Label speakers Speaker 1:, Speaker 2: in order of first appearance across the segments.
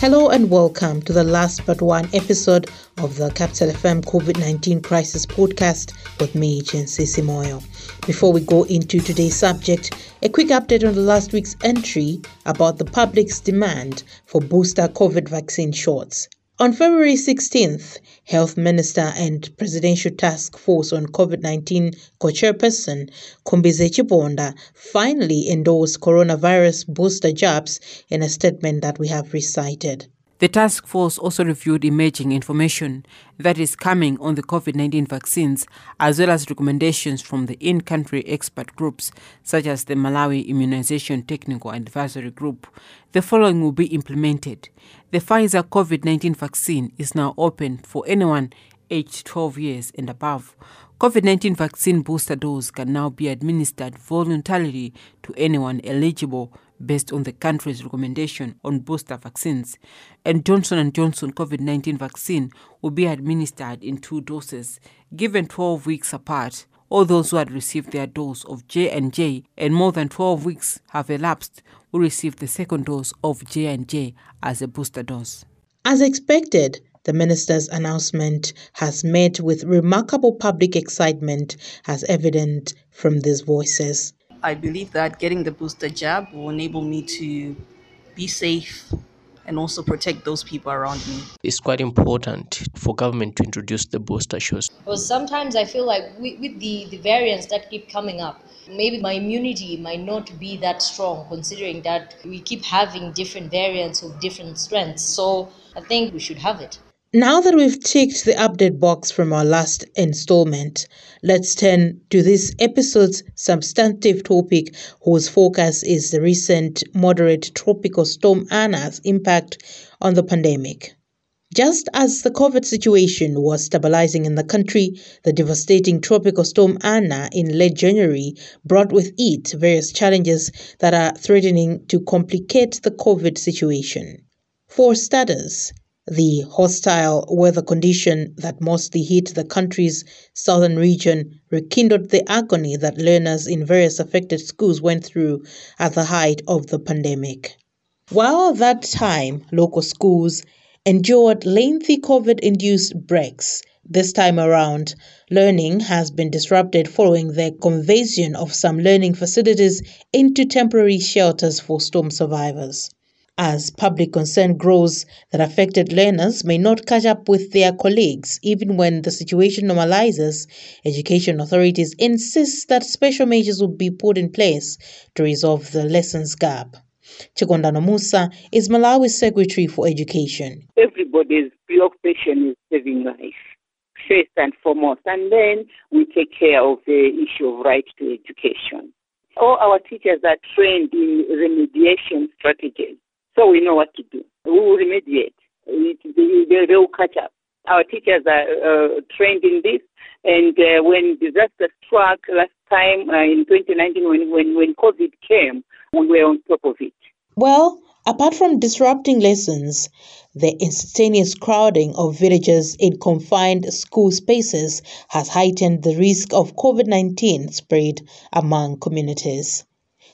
Speaker 1: Hello and welcome to the last but one episode of the Capital FM COVID 19 Crisis Podcast with me, Jensisi Moyo. Before we go into today's subject, a quick update on the last week's entry about the public's demand for booster COVID vaccine shots. On February 16th, Health Minister and Presidential Task Force on COVID-19 co-chairperson Khumbize Chiponda finally endorsed coronavirus booster jabs in a statement that we have recited.
Speaker 2: The task force also reviewed emerging information that is coming on the COVID 19 vaccines, as well as recommendations from the in country expert groups, such as the Malawi Immunization Technical Advisory Group. The following will be implemented. The Pfizer COVID 19 vaccine is now open for anyone aged 12 years and above. COVID 19 vaccine booster dose can now be administered voluntarily to anyone eligible based on the country's recommendation on booster vaccines. And Johnson & Johnson COVID-19 vaccine will be administered in two doses, given 12 weeks apart. All those who had received their dose of J&J and more than 12 weeks have elapsed will receive the second dose of J&J as a booster dose.
Speaker 1: As expected, the minister's announcement has met with remarkable public excitement as evident from these voices.
Speaker 3: I believe that getting the booster jab will enable me to be safe and also protect those people around me.
Speaker 4: It's quite important for government to introduce the booster shots.
Speaker 5: Well, sometimes I feel like with, with the, the variants that keep coming up, maybe my immunity might not be that strong considering that we keep having different variants of different strengths. So I think we should have it.
Speaker 1: Now that we've ticked the update box from our last installment, let's turn to this episode's substantive topic, whose focus is the recent moderate tropical storm Ana's impact on the pandemic. Just as the COVID situation was stabilizing in the country, the devastating tropical storm Anna in late January brought with it various challenges that are threatening to complicate the COVID situation. For starters, the hostile weather condition that mostly hit the country's southern region rekindled the agony that learners in various affected schools went through at the height of the pandemic. While at that time local schools endured lengthy COVID induced breaks, this time around, learning has been disrupted following the conversion of some learning facilities into temporary shelters for storm survivors as public concern grows that affected learners may not catch up with their colleagues even when the situation normalizes, education authorities insist that special measures will be put in place to resolve the lessons gap. Chikondano Mussa is Malawi's Secretary for Education.
Speaker 6: Everybody's preoccupation is saving life, first and foremost, and then we take care of the issue of right to education. All our teachers are trained in remediation strategies so we know what to do. We will remediate. They, will catch up. Our teachers are uh, trained in this, and uh, when disaster struck last time uh, in 2019, when, when, when COVID came, we were on top of it.
Speaker 1: Well, apart from disrupting lessons, the instantaneous crowding of villagers in confined school spaces has heightened the risk of COVID 19 spread among communities.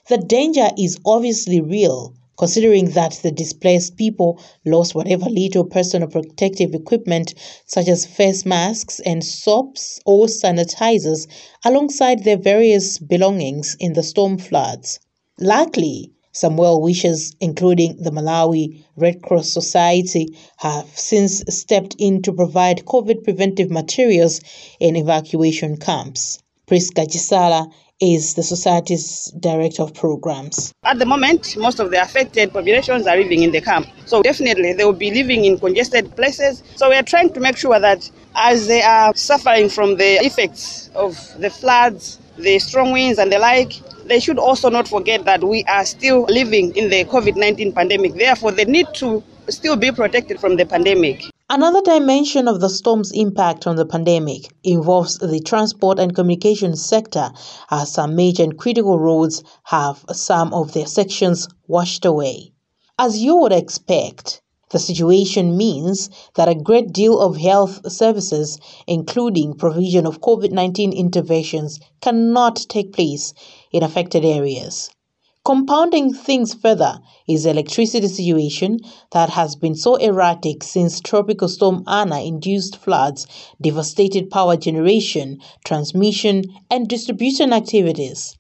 Speaker 1: The danger is obviously real considering that the displaced people lost whatever little personal protective equipment such as face masks and soaps or sanitizers alongside their various belongings in the storm floods. Luckily, some well wishers, including the Malawi Red Cross Society, have since stepped in to provide COVID preventive materials in evacuation camps. Priska Gisala is the Society's Director of Programs.
Speaker 7: At the moment, most of the affected populations are living in the camp. So definitely they will be living in congested places. So we are trying to make sure that as they are suffering from the effects of the floods, the strong winds and the like, they should also not forget that we are still living in the COVID 19 pandemic. Therefore, they need to still be protected from the pandemic.
Speaker 1: Another dimension of the storm's impact on the pandemic involves the transport and communication sector, as some major and critical roads have some of their sections washed away. As you would expect, the situation means that a great deal of health services, including provision of COVID 19 interventions, cannot take place in affected areas. Compounding things further is the electricity situation that has been so erratic since Tropical Storm Ana induced floods, devastated power generation, transmission, and distribution activities.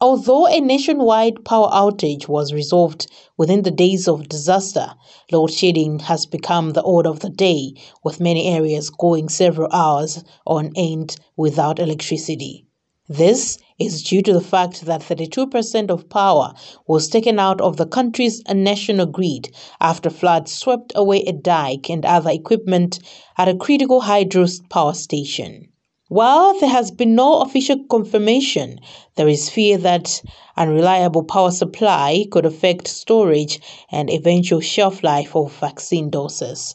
Speaker 1: Although a nationwide power outage was resolved within the days of disaster, load shedding has become the order of the day, with many areas going several hours on end without electricity. This is due to the fact that 32% of power was taken out of the country's national grid after floods swept away a dike and other equipment at a critical hydro power station. While there has been no official confirmation, there is fear that unreliable power supply could affect storage and eventual shelf life of vaccine doses.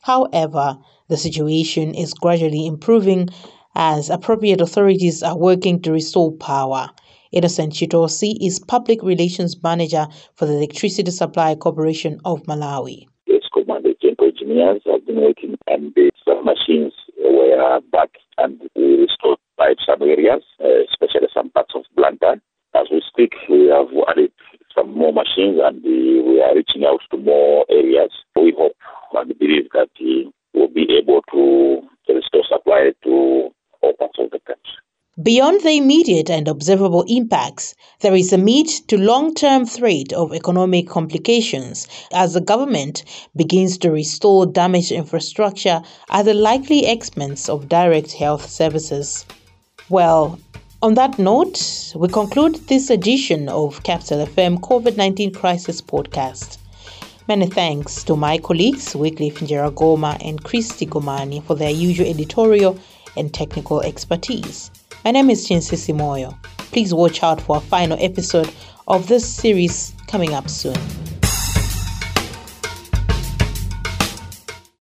Speaker 1: However, the situation is gradually improving as appropriate authorities are working to restore power. Innocent Chitosi is Public Relations Manager for the Electricity Supply Corporation of Malawi.
Speaker 8: Yes, Commander engineers have been working and some machines were back and we restored by some areas, uh, especially some parts of Blantyre. As we speak, we have added some more machines and we are reaching out to more areas. We hope and believe that we will be able to restore supply to all parts of the country.
Speaker 1: Beyond the immediate and observable impacts, there is a mid to long term threat of economic complications as the government begins to restore damaged infrastructure at the likely expense of direct health services. Well, on that note, we conclude this edition of Capital FM COVID 19 Crisis Podcast. Many thanks to my colleagues, Wycliffe Njeragoma and Christy Gomani, for their usual editorial and technical expertise. My name is Chinsisi Moyo. Please watch out for a final episode of this series coming up soon.